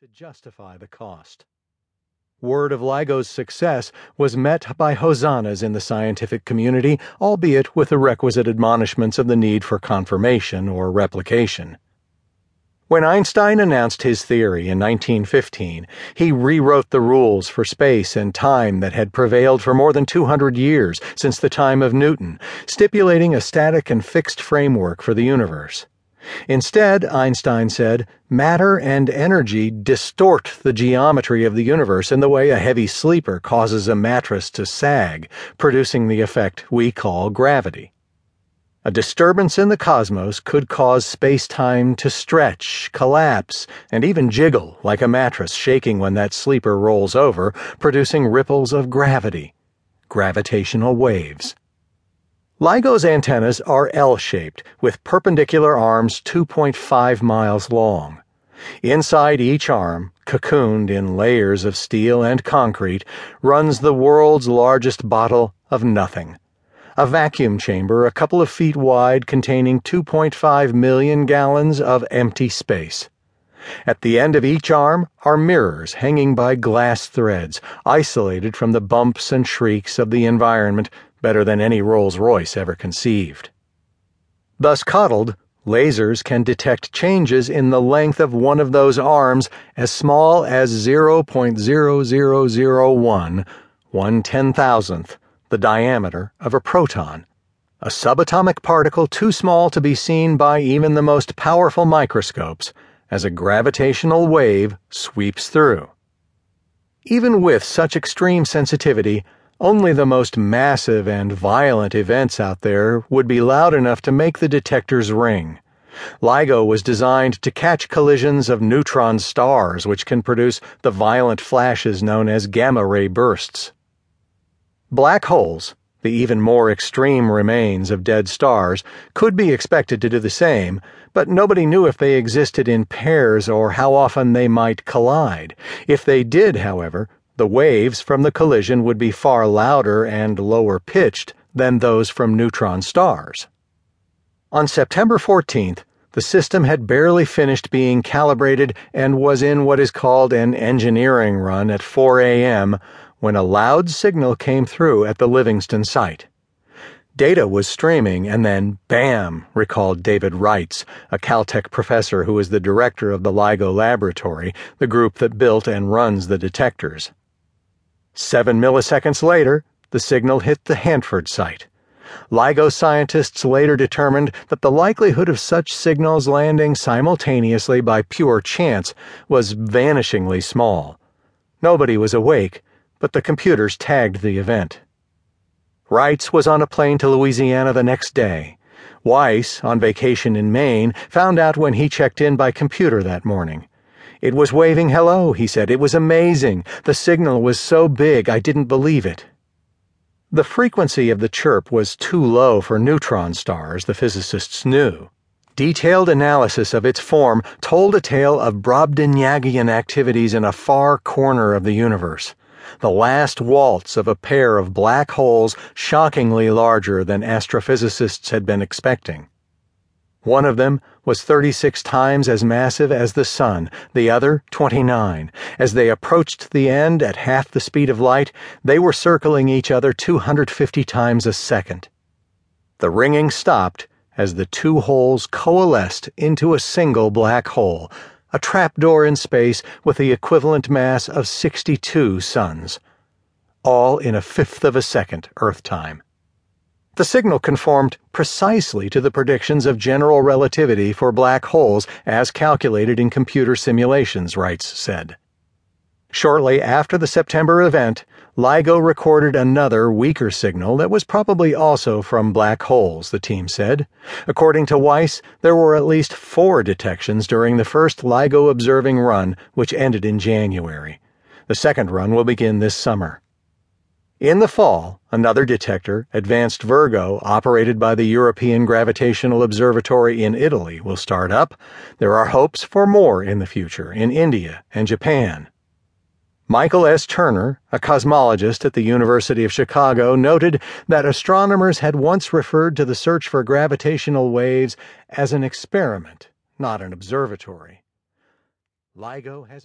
to justify the cost. Word of LIGO's success was met by hosannas in the scientific community, albeit with the requisite admonishments of the need for confirmation or replication. When Einstein announced his theory in 1915, he rewrote the rules for space and time that had prevailed for more than 200 years since the time of Newton, stipulating a static and fixed framework for the universe. Instead, Einstein said, matter and energy distort the geometry of the universe in the way a heavy sleeper causes a mattress to sag, producing the effect we call gravity. A disturbance in the cosmos could cause space-time to stretch, collapse, and even jiggle like a mattress shaking when that sleeper rolls over, producing ripples of gravity, gravitational waves. LIGO's antennas are L-shaped, with perpendicular arms 2.5 miles long. Inside each arm, cocooned in layers of steel and concrete, runs the world's largest bottle of nothing a vacuum chamber a couple of feet wide containing 2.5 million gallons of empty space. At the end of each arm are mirrors hanging by glass threads, isolated from the bumps and shrieks of the environment better than any Rolls Royce ever conceived. Thus coddled, lasers can detect changes in the length of one of those arms as small as 0.0001, one ten thousandth the diameter of a proton, a subatomic particle too small to be seen by even the most powerful microscopes as a gravitational wave sweeps through. Even with such extreme sensitivity, only the most massive and violent events out there would be loud enough to make the detectors ring. LIGO was designed to catch collisions of neutron stars, which can produce the violent flashes known as gamma ray bursts. Black holes, the even more extreme remains of dead stars, could be expected to do the same, but nobody knew if they existed in pairs or how often they might collide. If they did, however, the waves from the collision would be far louder and lower pitched than those from neutron stars. On September 14th, the system had barely finished being calibrated and was in what is called an engineering run at 4 a.m when a loud signal came through at the Livingston site. Data was streaming, and then bam, recalled David Reitze, a Caltech professor who is the director of the LIGO laboratory, the group that built and runs the detectors. Seven milliseconds later, the signal hit the Hanford site. LIGO scientists later determined that the likelihood of such signals landing simultaneously by pure chance was vanishingly small. Nobody was awake, but the computers tagged the event. Reitze was on a plane to Louisiana the next day. Weiss, on vacation in Maine, found out when he checked in by computer that morning. It was waving hello, he said. It was amazing. The signal was so big I didn't believe it. The frequency of the chirp was too low for neutron stars, the physicists knew. Detailed analysis of its form told a tale of Brobdingnagian activities in a far corner of the universe the last waltz of a pair of black holes shockingly larger than astrophysicists had been expecting. One of them was 36 times as massive as the Sun, the other 29. As they approached the end at half the speed of light, they were circling each other 250 times a second. The ringing stopped as the two holes coalesced into a single black hole a trapdoor in space with the equivalent mass of 62 suns, all in a fifth of a second Earth time. The signal conformed precisely to the predictions of general relativity for black holes as calculated in computer simulations, Reitze said. Shortly after the September event, LIGO recorded another weaker signal that was probably also from black holes, the team said. According to Weiss, there were at least four detections during the first LIGO observing run, which ended in January. The second run will begin this summer. In the fall, another detector, Advanced Virgo, operated by the European Gravitational Observatory in Italy, will start up. There are hopes for more in the future in India and Japan. Michael S. Turner, a cosmologist at the University of Chicago, noted that astronomers had once referred to the search for gravitational waves as an experiment, not an observatory. LIGO has